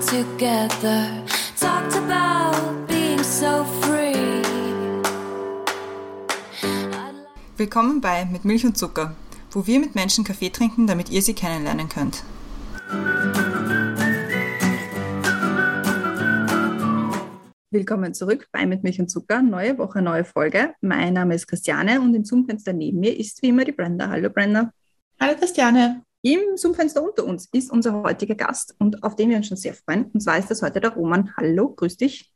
together? Talked about being so free. Willkommen bei Mit Milch und Zucker, wo wir mit Menschen Kaffee trinken, damit ihr sie kennenlernen könnt. Willkommen zurück bei Mit Milch und Zucker. Neue Woche, neue Folge. Mein Name ist Christiane und im Zoom-Fenster neben mir ist wie immer die Brenda. Hallo Brenda. Hallo Christiane. Im Zoom-Fenster unter uns ist unser heutiger Gast und auf den wir uns schon sehr freuen. Und zwar ist das heute der Roman. Hallo, grüß dich.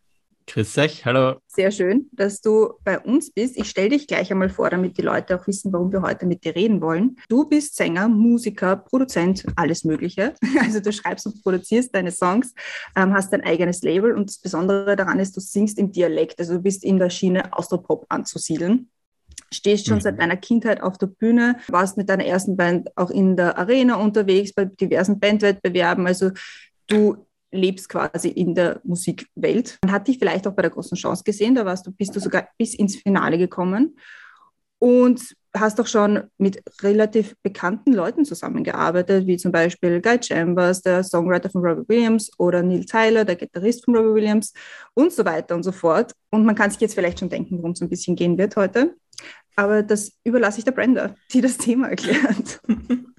Grüß euch, hallo. Sehr schön, dass du bei uns bist. Ich stelle dich gleich einmal vor, damit die Leute auch wissen, warum wir heute mit dir reden wollen. Du bist Sänger, Musiker, Produzent, alles Mögliche. Also du schreibst und produzierst deine Songs, ähm, hast dein eigenes Label und das Besondere daran ist, du singst im Dialekt. Also du bist in der Schiene Austropop anzusiedeln. Stehst schon Mhm. seit deiner Kindheit auf der Bühne, warst mit deiner ersten Band auch in der Arena unterwegs, bei diversen Bandwettbewerben. Also du lebst quasi in der Musikwelt. Man hat dich vielleicht auch bei der großen Chance gesehen, da warst du, bist du sogar bis ins Finale gekommen und hast auch schon mit relativ bekannten Leuten zusammengearbeitet, wie zum Beispiel Guy Chambers, der Songwriter von Robbie Williams, oder Neil Tyler, der Gitarrist von Robbie Williams und so weiter und so fort. Und man kann sich jetzt vielleicht schon denken, worum es ein bisschen gehen wird heute. Aber das überlasse ich der Brenda, die das Thema erklärt.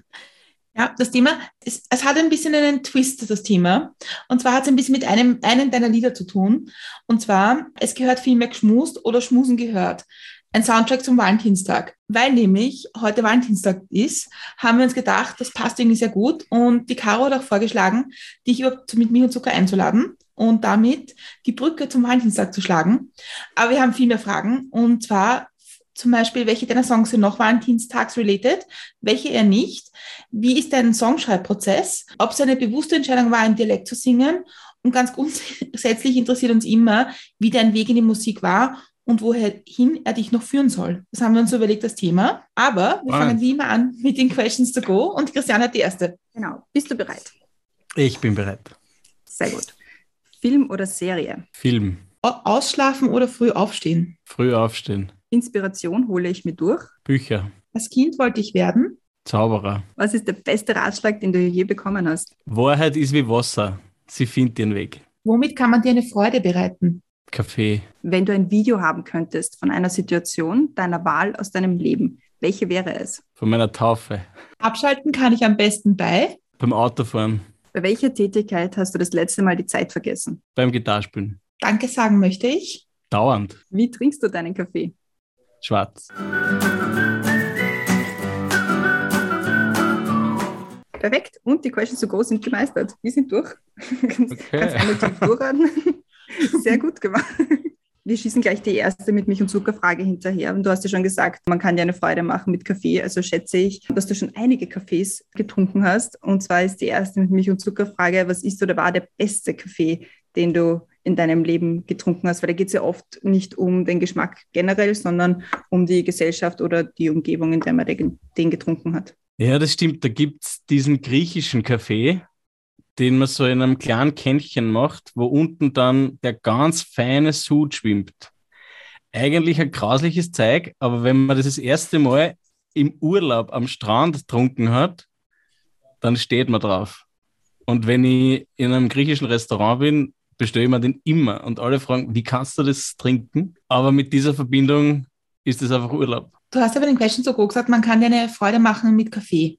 Ja, das Thema, es, es hat ein bisschen einen Twist, das Thema. Und zwar hat es ein bisschen mit einem, einem deiner Lieder zu tun. Und zwar, es gehört vielmehr geschmust oder schmusen gehört. Ein Soundtrack zum Valentinstag. Weil nämlich heute Valentinstag ist, haben wir uns gedacht, das passt irgendwie sehr gut. Und die Caro hat auch vorgeschlagen, dich überhaupt mit Milch und Zucker einzuladen und damit die Brücke zum Valentinstag zu schlagen. Aber wir haben viel mehr Fragen. Und zwar zum Beispiel, welche deiner Songs sind noch Valentinstags-related, welche eher nicht. Wie ist dein Songschreibprozess? Ob es eine bewusste Entscheidung war, im Dialekt zu singen? Und ganz grundsätzlich interessiert uns immer, wie dein Weg in die Musik war und wohin er dich noch führen soll. Das haben wir uns so überlegt, das Thema. Aber wir fangen wie immer an mit den Questions to go und Christiane hat die erste. Genau. Bist du bereit? Ich bin bereit. Sehr gut. Film oder Serie? Film. Ausschlafen oder früh aufstehen? Früh aufstehen. Inspiration hole ich mir durch. Bücher. Als Kind wollte ich werden. Zauberer. Was ist der beste Ratschlag, den du je bekommen hast? Wahrheit ist wie Wasser. Sie findet ihren Weg. Womit kann man dir eine Freude bereiten? Kaffee. Wenn du ein Video haben könntest von einer Situation deiner Wahl aus deinem Leben, welche wäre es? Von meiner Taufe. Abschalten kann ich am besten bei. Beim Autofahren. Bei welcher Tätigkeit hast du das letzte Mal die Zeit vergessen? Beim Gitarrespielen. Danke sagen möchte ich. Dauernd. Wie trinkst du deinen Kaffee? Schwarz. Perfekt. Und die Questions to go sind gemeistert. Wir sind durch. Kannst Okay. kannst einmal tief durchatmen. Sehr gut gemacht. Wir schießen gleich die erste mit Milch- und Zuckerfrage hinterher. Und du hast ja schon gesagt, man kann dir eine Freude machen mit Kaffee. Also schätze ich, dass du schon einige Kaffees getrunken hast. Und zwar ist die erste mit Milch- und Zuckerfrage, was ist oder war der beste Kaffee, den du in deinem Leben getrunken hast? Weil da geht es ja oft nicht um den Geschmack generell, sondern um die Gesellschaft oder die Umgebung, in der man den getrunken hat. Ja, das stimmt. Da gibt es diesen griechischen Kaffee, den man so in einem kleinen Kännchen macht, wo unten dann der ganz feine Sud schwimmt. Eigentlich ein grausliches Zeug, aber wenn man das das erste Mal im Urlaub am Strand getrunken hat, dann steht man drauf. Und wenn ich in einem griechischen Restaurant bin, bestelle ich mir den immer. Und alle fragen, wie kannst du das trinken? Aber mit dieser Verbindung ist es einfach Urlaub. Du hast ja bei den Questions so gesagt, man kann dir eine Freude machen mit Kaffee.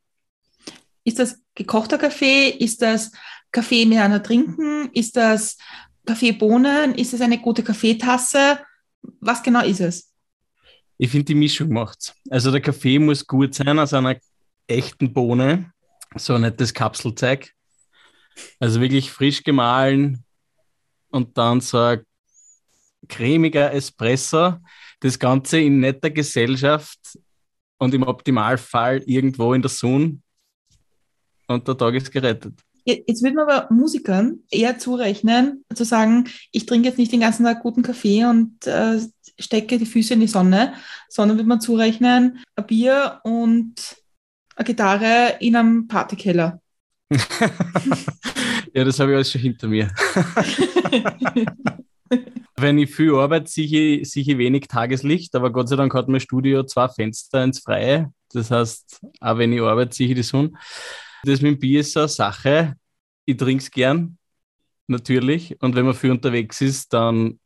Ist das gekochter Kaffee? Ist das Kaffee miteinander trinken? Ist das Kaffeebohnen? Ist es eine gute Kaffeetasse? Was genau ist es? Ich finde, die Mischung macht's. Also der Kaffee muss gut sein aus einer echten Bohne, so nicht das Kapselzeug. Also wirklich frisch gemahlen und dann so ein cremiger Espresso. Das Ganze in netter Gesellschaft und im Optimalfall irgendwo in der Sonne. Und der Tag ist gerettet. Jetzt würde man aber Musikern eher zurechnen, zu sagen, ich trinke jetzt nicht den ganzen Tag guten Kaffee und äh, stecke die Füße in die Sonne, sondern würde man zurechnen, ein Bier und eine Gitarre in einem Partykeller. ja, das habe ich alles schon hinter mir. Wenn ich viel arbeite, sehe ich, sehe ich wenig Tageslicht, aber Gott sei Dank hat mein Studio zwei Fenster ins Freie. Das heißt, auch wenn ich arbeite, sehe ich die Sonne. Das mit dem Bier ist so eine Sache. Ich trinke es gern, natürlich. Und wenn man viel unterwegs ist, dann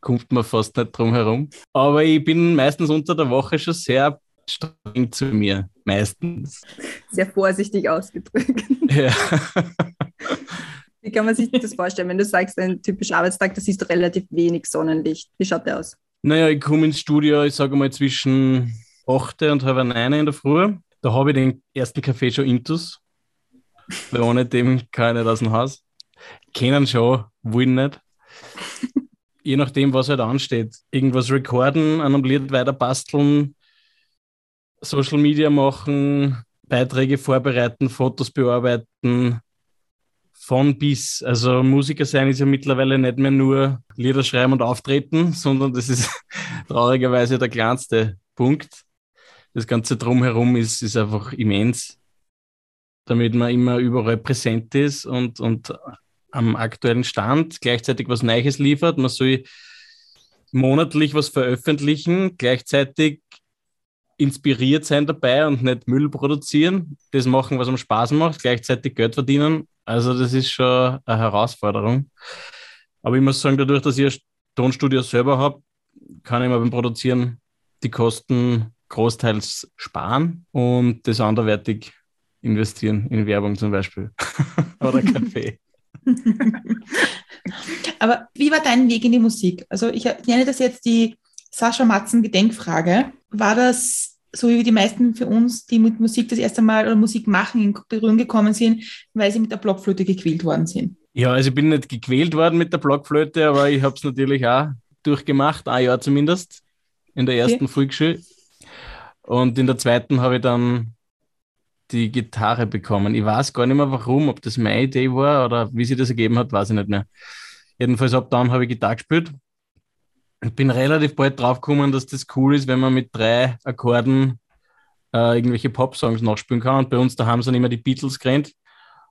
kommt man fast nicht drum herum. Aber ich bin meistens unter der Woche schon sehr streng zu mir. Meistens. Sehr vorsichtig ausgedrückt. Ja. Wie kann man sich das vorstellen, wenn du sagst, ein typischer Arbeitstag, da siehst du relativ wenig Sonnenlicht. Wie schaut der aus? Naja, ich komme ins Studio, ich sage mal zwischen 8 und halb 9 in der Früh. Da habe ich den ersten Kaffee schon intus. Weil ohne dem kann ich nicht aus dem Haus. Kennen schon, wollen nicht. Je nachdem, was halt ansteht. Irgendwas recorden, an einem Lied weiter basteln, Social Media machen, Beiträge vorbereiten, Fotos bearbeiten, von bis. Also Musiker sein ist ja mittlerweile nicht mehr nur Lieder schreiben und auftreten, sondern das ist traurigerweise der kleinste Punkt. Das Ganze drumherum ist, ist einfach immens, damit man immer überall präsent ist und, und am aktuellen Stand gleichzeitig was Neues liefert. Man soll monatlich was veröffentlichen, gleichzeitig inspiriert sein dabei und nicht Müll produzieren, das machen, was am Spaß macht, gleichzeitig Geld verdienen. Also das ist schon eine Herausforderung. Aber ich muss sagen, dadurch, dass ich ein Tonstudio selber habe, kann ich mir beim Produzieren die Kosten großteils sparen und das anderweitig investieren, in Werbung zum Beispiel oder Kaffee. Aber wie war dein Weg in die Musik? Also ich nenne das jetzt die Sascha Matzen Gedenkfrage. War das so wie die meisten für uns, die mit Musik das erste Mal oder Musik machen in Berührung gekommen sind, weil sie mit der Blockflöte gequält worden sind? Ja, also ich bin nicht gequält worden mit der Blockflöte, aber ich habe es natürlich auch durchgemacht, ein Jahr zumindest, in der ersten okay. Volksschule. Und in der zweiten habe ich dann die Gitarre bekommen. Ich weiß gar nicht mehr warum, ob das meine Idee war oder wie sie das ergeben hat, weiß ich nicht mehr. Jedenfalls ab dann habe ich Gitarre gespielt bin relativ bald draufgekommen, dass das cool ist, wenn man mit drei Akkorden äh, irgendwelche Pop-Songs nachspielen kann. Und bei uns daheim sind immer die Beatles gerannt,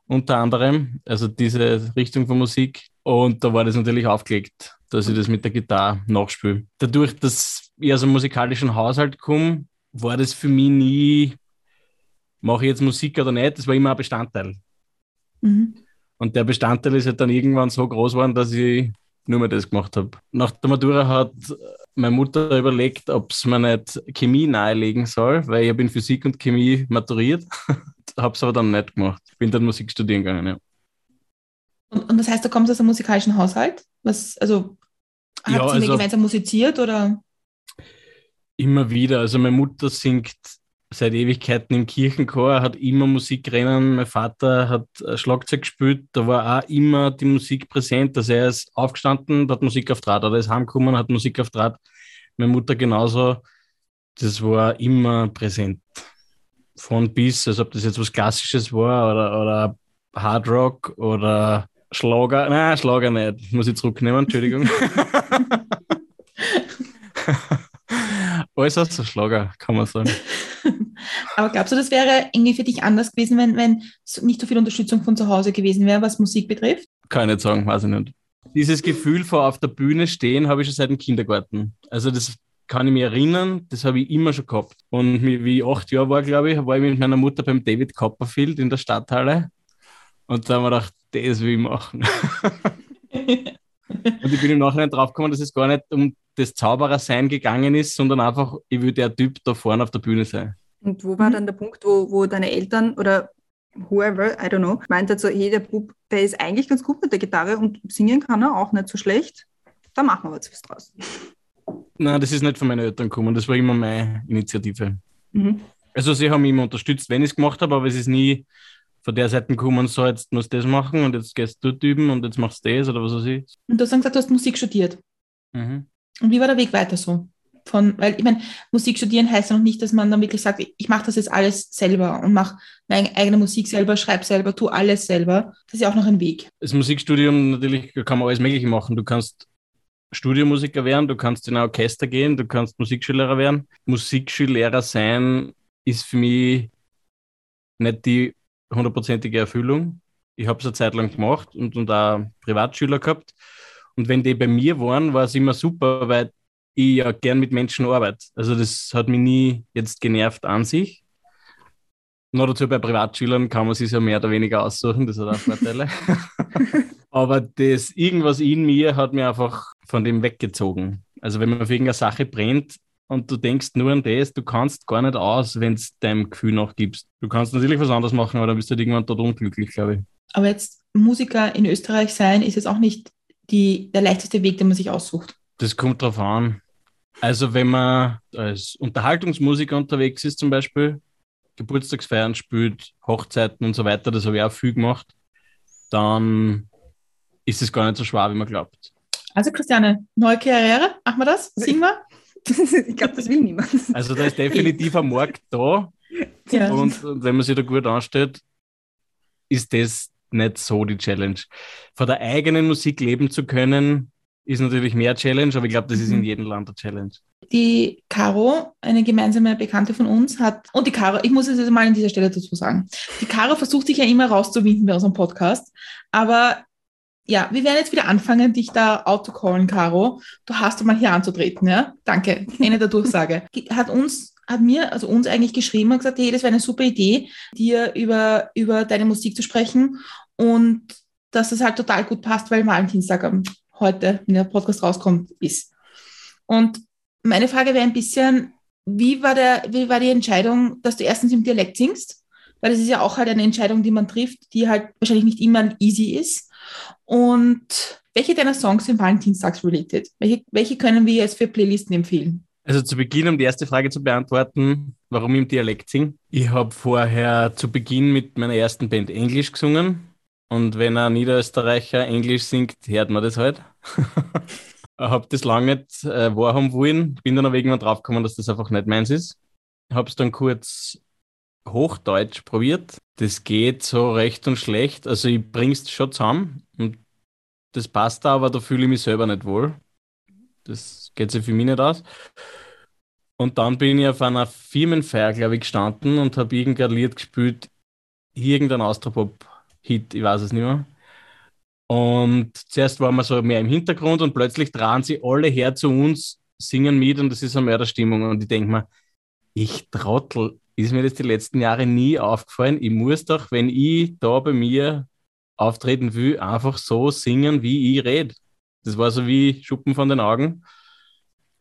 unter anderem, also diese Richtung von Musik. Und da war das natürlich aufgelegt, dass ich das mit der Gitarre nachspiele. Dadurch, dass ich aus einem musikalischen Haushalt komme, war das für mich nie, mache ich jetzt Musik oder nicht, das war immer ein Bestandteil. Mhm. Und der Bestandteil ist halt dann irgendwann so groß geworden, dass ich nur mehr das gemacht habe. Nach der Matura hat meine Mutter überlegt, ob es mir nicht Chemie nahelegen soll, weil ich habe in Physik und Chemie maturiert. habe es aber dann nicht gemacht. Ich bin dann Musik studieren gegangen, ja. Und, und das heißt, du kommst aus einem musikalischen Haushalt? Was, also, habt ja, ihr also, gemeinsam musiziert oder? Immer wieder. Also meine Mutter singt seit Ewigkeiten im Kirchenchor, hat immer Musikrennen. Mein Vater hat äh, Schlagzeug gespielt, da war auch immer die Musik präsent. Also er ist aufgestanden, hat Musik auf Draht, oder er ist heimgekommen, hat Musik auf Draht. Meine Mutter genauso. Das war immer präsent. Von bis, als ob das jetzt was Klassisches war oder, oder Hard Rock oder Schlager. Nein, Schlager nicht. Muss ich zurücknehmen, Entschuldigung. Der Schlager, kann man sagen. Aber glaubst du, das wäre irgendwie für dich anders gewesen, wenn, wenn nicht so viel Unterstützung von zu Hause gewesen wäre, was Musik betrifft? Kann ich nicht sagen, weiß ich nicht. Dieses Gefühl vor auf der Bühne stehen habe ich schon seit dem Kindergarten. Also das kann ich mich erinnern, das habe ich immer schon gehabt. Und wie ich acht Jahre war, glaube ich, war ich mit meiner Mutter beim David Copperfield in der Stadthalle. Und da haben wir gedacht, das will ich machen. Und ich bin im Nachhinein draufgekommen, dass es gar nicht um das Zauberersein gegangen ist, sondern einfach, ich will der Typ da vorne auf der Bühne sein. Und wo war mhm. dann der Punkt, wo, wo deine Eltern oder whoever, I don't know, meint hat so, hey, der Bub, der ist eigentlich ganz gut mit der Gitarre und singen kann er auch nicht so schlecht. Da machen wir jetzt was draus. Nein, das ist nicht von meinen Eltern gekommen, das war immer meine Initiative. Mhm. Also sie haben mich immer unterstützt, wenn ich es gemacht habe, aber es ist nie von der Seite gekommen, so jetzt musst du das machen und jetzt gehst du dort üben und jetzt machst du das oder was weiß ich. Und du hast dann gesagt, du hast Musik studiert. Mhm. Und wie war der Weg weiter so? Von, weil ich meine, Musik studieren heißt ja noch nicht, dass man dann wirklich sagt, ich mache das jetzt alles selber und mache meine eigene Musik selber, schreibe selber, tue alles selber. Das ist ja auch noch ein Weg. Das Musikstudium natürlich kann man alles Mögliche machen. Du kannst Studiomusiker werden, du kannst in ein Orchester gehen, du kannst Musikschullehrer werden. Musikschullehrer sein ist für mich nicht die hundertprozentige Erfüllung. Ich habe es eine Zeit lang gemacht und, und auch Privatschüler gehabt. Und wenn die bei mir waren, war es immer super, weil ich ja gern mit Menschen arbeite. Also das hat mich nie jetzt genervt an sich. Nur dazu bei Privatschülern kann man sich ja mehr oder weniger aussuchen, das hat auch Vorteile. Aber das irgendwas in mir hat mir einfach von dem weggezogen. Also wenn man für irgendeine Sache brennt und du denkst nur an das, du kannst gar nicht aus, wenn es deinem Gefühl nachgibst. Du kannst natürlich was anderes machen, aber dann bist du halt irgendwann dort unglücklich, glaube ich. Aber jetzt Musiker in Österreich sein, ist jetzt auch nicht die, der leichteste Weg, den man sich aussucht. Das kommt drauf an. Also wenn man als Unterhaltungsmusiker unterwegs ist zum Beispiel, Geburtstagsfeiern spielt, Hochzeiten und so weiter, das habe ich auch viel gemacht, dann ist es gar nicht so schwer, wie man glaubt. Also Christiane, neue Karriere, machen wir das? Singen wir? ich glaube, das will niemand. Also da ist definitiv ein Markt da Ja. und, und wenn man sich da gut anstellt, ist das nicht so die Challenge. Von der eigenen Musik leben zu können, ist natürlich mehr Challenge, aber ich glaube, das ist in Mhm. jedem Land eine Challenge. Die Caro, eine gemeinsame Bekannte von uns, hat, und die Caro, ich muss es jetzt mal an dieser Stelle dazu sagen, die Caro versucht sich ja immer rauszuwinden bei unserem Podcast, aber ja, wir werden jetzt wieder anfangen, dich da outzucallen, Caro. Du hast mal hier anzutreten, ja? Danke. Ende der Durchsage. Hat uns, hat mir, also uns eigentlich geschrieben und gesagt, hey, das wäre eine super Idee, dir über, über deine Musik zu sprechen und dass das halt total gut passt, weil Valentinstag am heute, wenn der Podcast rauskommt, ist. Und meine Frage wäre ein bisschen, wie war, der, wie war die Entscheidung, dass du erstens im Dialekt singst? Weil das ist ja auch halt eine Entscheidung, die man trifft, die halt wahrscheinlich nicht immer easy ist. Und welche deiner Songs sind Valentinstags-related? Welche, welche können wir jetzt für Playlisten empfehlen? Also zu Beginn, um die erste Frage zu beantworten, warum im Dialekt singe. Ich habe vorher zu Beginn mit meiner ersten Band Englisch gesungen. Und wenn ein Niederösterreicher Englisch singt, hört man das halt. ich habe das lange nicht äh, wahrhaben wollen. Bin dann aber irgendwann draufgekommen, dass das einfach nicht meins ist. Habe es dann kurz Hochdeutsch probiert. Das geht so recht und schlecht. Also ich bring's schon zusammen und das passt da, aber da fühle ich mich selber nicht wohl. Das geht sich für mich nicht aus. Und dann bin ich auf einer Firmenfeier, glaube ich, gestanden und habe irgendein Lied gespielt, irgendein Austropop-Hit, ich weiß es nicht mehr. Und zuerst waren wir so mehr im Hintergrund und plötzlich tragen sie alle her zu uns, singen mit und das ist eine Mörderstimmung. Und ich denke mir, ich Trottel, ist mir das die letzten Jahre nie aufgefallen. Ich muss doch, wenn ich da bei mir auftreten will, einfach so singen, wie ich rede. Das war so wie Schuppen von den Augen.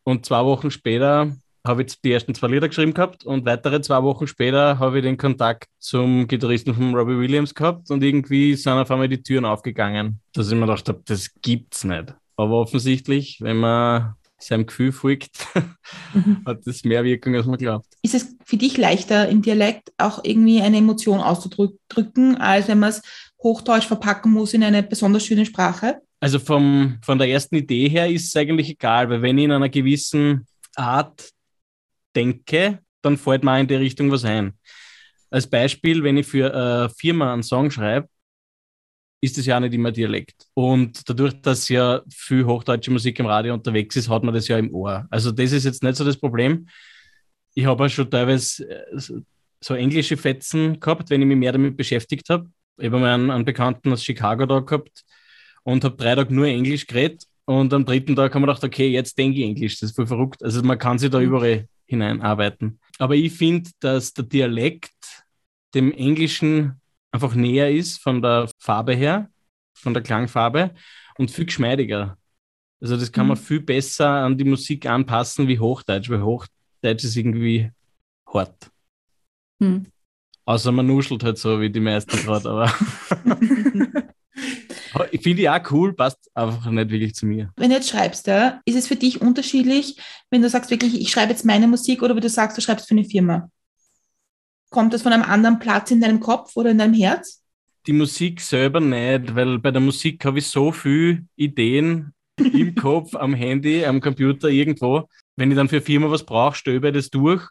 Und zwei Wochen später habe ich die ersten zwei Lieder geschrieben gehabt und weitere zwei Wochen später habe ich den Kontakt zum Gitarristen von Robbie Williams gehabt und irgendwie sind auf einmal die Türen aufgegangen, dass ich mir gedacht habe, das gibt's nicht. Aber offensichtlich, wenn man seinem Gefühl folgt, hat das mehr Wirkung, als man glaubt. Ist es für dich leichter, im Dialekt auch irgendwie eine Emotion auszudrücken, als wenn man es Hochdeutsch verpacken muss in eine besonders schöne Sprache? Also vom, von der ersten Idee her ist es eigentlich egal, weil wenn ich in einer gewissen Art denke, dann fällt mir in die Richtung was ein. Als Beispiel, wenn ich für eine Firma einen Song schreibe, ist es ja auch nicht immer Dialekt. Und dadurch, dass ja viel hochdeutsche Musik im Radio unterwegs ist, hat man das ja im Ohr. Also das ist jetzt nicht so das Problem. Ich habe auch schon teilweise äh, so- so englische Fetzen gehabt, wenn ich mich mehr damit beschäftigt habe. Ich habe mal einen, einen Bekannten aus Chicago da gehabt und habe drei Tage nur Englisch geredet. Und am dritten Tag haben wir gedacht, okay, jetzt denke ich Englisch. Das ist voll verrückt. Also man kann sich da überall hineinarbeiten. Aber ich finde, dass der Dialekt dem Englischen einfach näher ist von der Farbe her, von der Klangfarbe und viel geschmeidiger. Also das kann man Mhm. viel besser an die Musik anpassen wie Hochdeutsch, weil Hochdeutsch ist irgendwie hart. Hm. Außer man nuschelt halt so wie die meisten gerade, aber ich finde die auch cool, passt einfach nicht wirklich zu mir. Wenn du jetzt schreibst, ja, ist es für dich unterschiedlich, wenn du sagst wirklich, ich schreibe jetzt meine Musik oder wenn du sagst, du schreibst für eine Firma? Kommt das von einem anderen Platz in deinem Kopf oder in deinem Herz? Die Musik selber nicht, weil bei der Musik habe ich so viele Ideen im Kopf, am Handy, am Computer, irgendwo. Wenn ich dann für eine Firma was brauche, stöbe ich das durch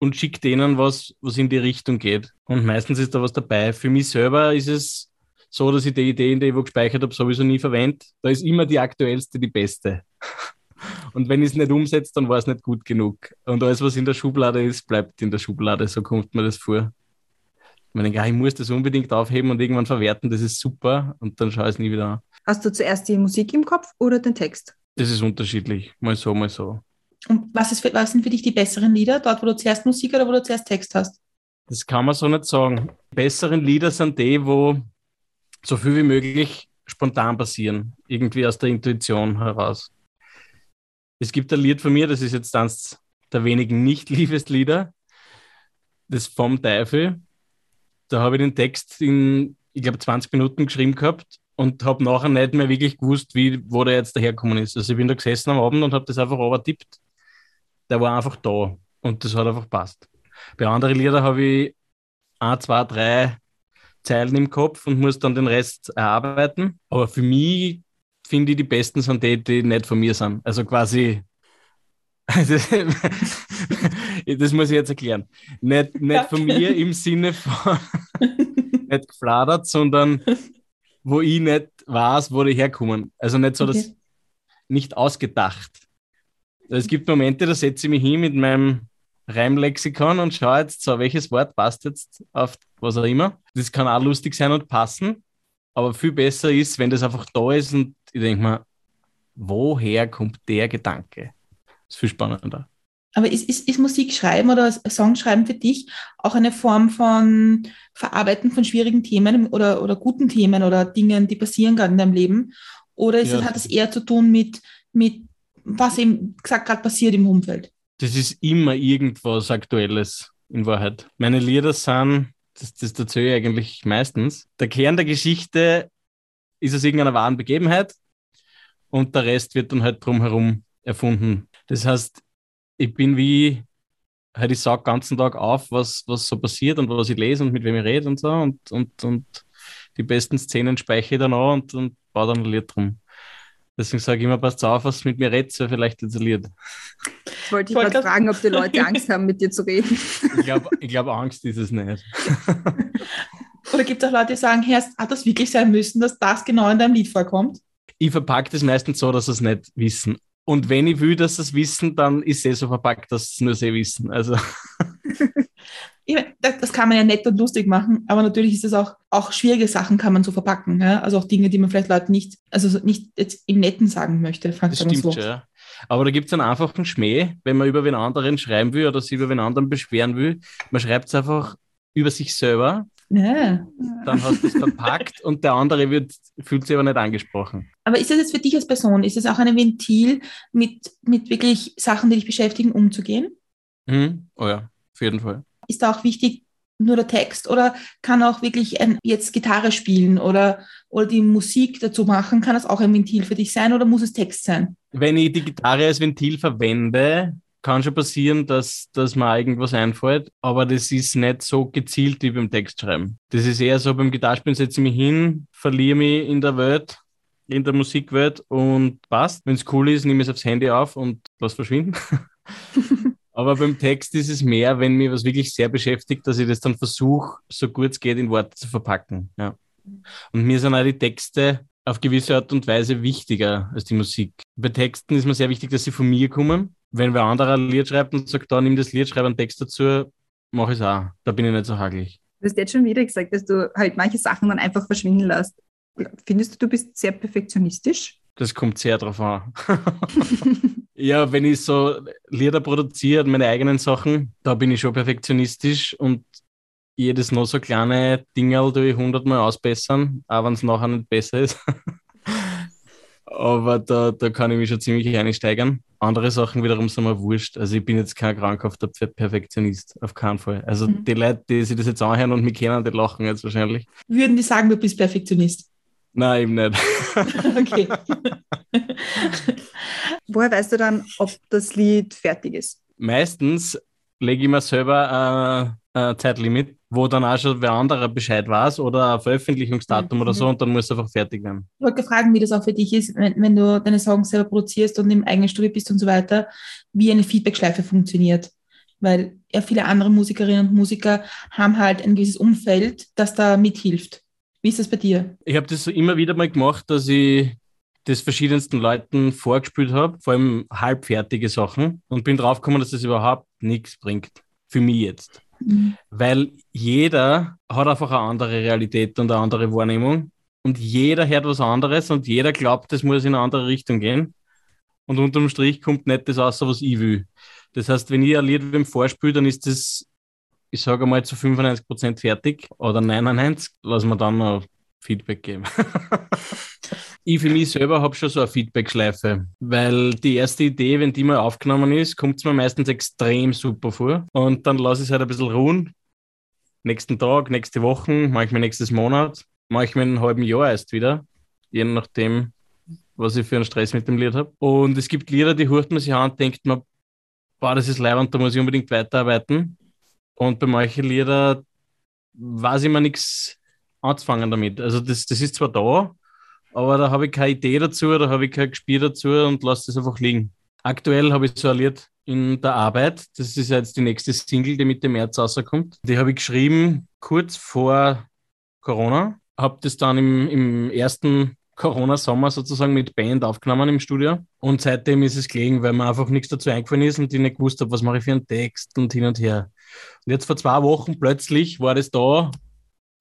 und schicke denen was, was in die Richtung geht. Und meistens ist da was dabei. Für mich selber ist es so, dass ich die Ideen, die ich wo gespeichert habe, sowieso nie verwende. Da ist immer die aktuellste die beste. Und wenn ich es nicht umsetze, dann war es nicht gut genug. Und alles, was in der Schublade ist, bleibt in der Schublade. So kommt mir das vor. Ich denke, ah, ich muss das unbedingt aufheben und irgendwann verwerten, das ist super und dann schaue ich es nie wieder an. Hast du zuerst die Musik im Kopf oder den Text? Das ist unterschiedlich, mal so, mal so. Und was, ist für, was sind für dich die besseren Lieder? Dort, wo du zuerst Musik oder wo du zuerst Text hast? Das kann man so nicht sagen. Die besseren Lieder sind die, wo so viel wie möglich spontan passieren, irgendwie aus der Intuition heraus. Es gibt ein Lied von mir, das ist jetzt eines der wenigen Nicht-Liebeslieder, das vom Teufel. Da habe ich den Text in, ich glaube, 20 Minuten geschrieben gehabt und habe nachher nicht mehr wirklich gewusst, wie, wo der jetzt daherkommen ist. Also ich bin da gesessen am Abend und habe das einfach overtippt. Der war einfach da und das hat einfach passt. Bei anderen Liedern habe ich ein, zwei, drei Zeilen im Kopf und muss dann den Rest erarbeiten. Aber für mich finde ich die besten sind die, die nicht von mir sind. Also quasi das, das muss ich jetzt erklären. Nicht, nicht von mir im Sinne von nicht gefladert, sondern wo ich nicht weiß, wo die herkommen. Also nicht so, okay. dass nicht ausgedacht. Es gibt Momente, da setze ich mich hin mit meinem Reimlexikon und schaue jetzt so, welches Wort passt jetzt auf was auch immer. Das kann auch lustig sein und passen, aber viel besser ist, wenn das einfach da ist und ich denke mir, woher kommt der Gedanke? Das ist viel spannender. Aber ist, ist, ist Musik schreiben oder Songschreiben für dich auch eine Form von Verarbeiten von schwierigen Themen oder, oder guten Themen oder Dingen, die passieren gerade in deinem Leben? Oder ist ja. es, hat es eher zu tun mit, mit was eben gesagt gerade passiert im Umfeld? Das ist immer irgendwas Aktuelles in Wahrheit. Meine Lieder sind, das, das erzähle ich eigentlich meistens, der Kern der Geschichte ist aus irgendeiner wahren Begebenheit und der Rest wird dann halt drumherum erfunden. Das heißt, ich bin wie, halt ich den ganzen Tag auf, was, was so passiert und was ich lese und mit wem ich rede und so und, und, und die besten Szenen speichere ich dann an und, und baue dann ein Lied drum. Deswegen sage ich immer, passt auf, was mit mir redet, so vielleicht jetzt ein Lied. Ich wollte dich gerade fragen, ob die Leute Angst haben, mit dir zu reden. Ich glaube, ich glaub, Angst ist es nicht. Oder gibt es auch Leute, die sagen, Herr, hat das wirklich sein müssen, dass das genau in deinem Lied vorkommt? Ich verpacke das meistens so, dass sie es nicht wissen. Und wenn ich will, dass sie es wissen, dann ist es eh so verpackt, dass sie es nur sie wissen. Also. Das, das, kann man ja nett und lustig machen, aber natürlich ist es auch, auch schwierige Sachen kann man so verpacken. Ja? Also auch Dinge, die man vielleicht Leuten nicht, also nicht jetzt im Netten sagen möchte. Das stimmt so. schon, ja. Aber da gibt es einen einfachen Schmäh, wenn man über den anderen schreiben will oder sich über den anderen beschweren will. Man schreibt es einfach über sich selber ja. Dann hast du es verpackt und der andere wird, fühlt sich aber nicht angesprochen. Aber ist das jetzt für dich als Person, ist das auch ein Ventil, mit, mit wirklich Sachen, die dich beschäftigen, umzugehen? Mhm. Oh ja, auf jeden Fall. Ist da auch wichtig, nur der Text oder kann auch wirklich ein, jetzt Gitarre spielen oder, oder die Musik dazu machen? Kann das auch ein Ventil für dich sein oder muss es Text sein? Wenn ich die Gitarre als Ventil verwende, kann schon passieren, dass, dass mir irgendwas einfällt, aber das ist nicht so gezielt wie beim Textschreiben. Das ist eher so, beim Gitarrespielen setze ich mich hin, verliere mich in der Welt, in der Musikwelt und passt. Wenn es cool ist, nehme ich es aufs Handy auf und lass verschwinden. aber beim Text ist es mehr, wenn mich was wirklich sehr beschäftigt, dass ich das dann versuche, so gut es geht, in Worte zu verpacken. Ja. Und mir sind auch die Texte auf gewisse Art und Weise wichtiger als die Musik. Bei Texten ist mir sehr wichtig, dass sie von mir kommen wenn wer anderer ein Lied schreibt und sagt, da nimm das Lied, schreibe einen Text dazu, mache ich es auch. Da bin ich nicht so hagelig. Du hast jetzt schon wieder gesagt, dass du halt manche Sachen dann einfach verschwinden lässt. Findest du, du bist sehr perfektionistisch? Das kommt sehr drauf an. ja, wenn ich so Lieder produziere, meine eigenen Sachen, da bin ich schon perfektionistisch und jedes noch so kleine Dingerl tue ich hundertmal ausbessern, auch wenn es nachher nicht besser ist. Aber da, da kann ich mich schon ziemlich einsteigern. Andere Sachen wiederum sind mir wurscht. Also ich bin jetzt kein krankhafter Perfektionist, auf keinen Fall. Also mhm. die Leute, die sich das jetzt anhören und mich kennen, die lachen jetzt wahrscheinlich. Würden die sagen, du bist Perfektionist? Nein, eben nicht. okay. Woher weißt du dann, ob das Lied fertig ist? Meistens lege ich mir selber ein, ein Zeitlimit, wo dann auch schon wer anderer Bescheid weiß oder ein Veröffentlichungsdatum mhm. oder so und dann muss es einfach fertig werden. Ich wollte fragen, wie das auch für dich ist, wenn, wenn du deine Songs selber produzierst und im eigenen Studio bist und so weiter, wie eine Feedbackschleife funktioniert. Weil ja viele andere Musikerinnen und Musiker haben halt ein gewisses Umfeld, das da mithilft. Wie ist das bei dir? Ich habe das so immer wieder mal gemacht, dass ich das verschiedensten Leuten vorgespielt habe, vor allem halbfertige Sachen und bin draufgekommen, dass das überhaupt nichts bringt. Für mich jetzt. Mhm. Weil jeder hat einfach eine andere Realität und eine andere Wahrnehmung. Und jeder hört was anderes und jeder glaubt, es muss in eine andere Richtung gehen. Und unterm Strich kommt nicht das raus, was ich will. Das heißt, wenn ich ein Lied wem vorspiele, dann ist das, ich sage mal, zu 95% fertig oder 99, lass mir dann noch Feedback geben. ich für mich selber habe schon so eine Feedback-Schleife, weil die erste Idee, wenn die mal aufgenommen ist, kommt es mir meistens extrem super vor. Und dann lasse ich es halt ein bisschen ruhen. Nächsten Tag, nächste Woche, manchmal nächstes Monat, manchmal in einem halben Jahr erst wieder, je nachdem, was ich für einen Stress mit dem Lied habe. Und es gibt Lieder, die hört man sich an und denkt man, boah, das ist leibend, da muss ich unbedingt weiterarbeiten. Und bei manchen Liedern weiß ich mir nichts anzufangen damit. Also das, das ist zwar da, aber da habe ich keine Idee dazu, da habe ich kein Gespiel dazu und lasse das einfach liegen. Aktuell habe ich so ein in der Arbeit. Das ist jetzt die nächste Single, die Mitte März rauskommt. Die habe ich geschrieben kurz vor Corona. Habe das dann im, im ersten Corona-Sommer sozusagen mit Band aufgenommen im Studio. Und seitdem ist es gelegen, weil mir einfach nichts dazu eingefallen ist und ich nicht gewusst habe, was mache ich für einen Text und hin und her. Und jetzt vor zwei Wochen plötzlich war das da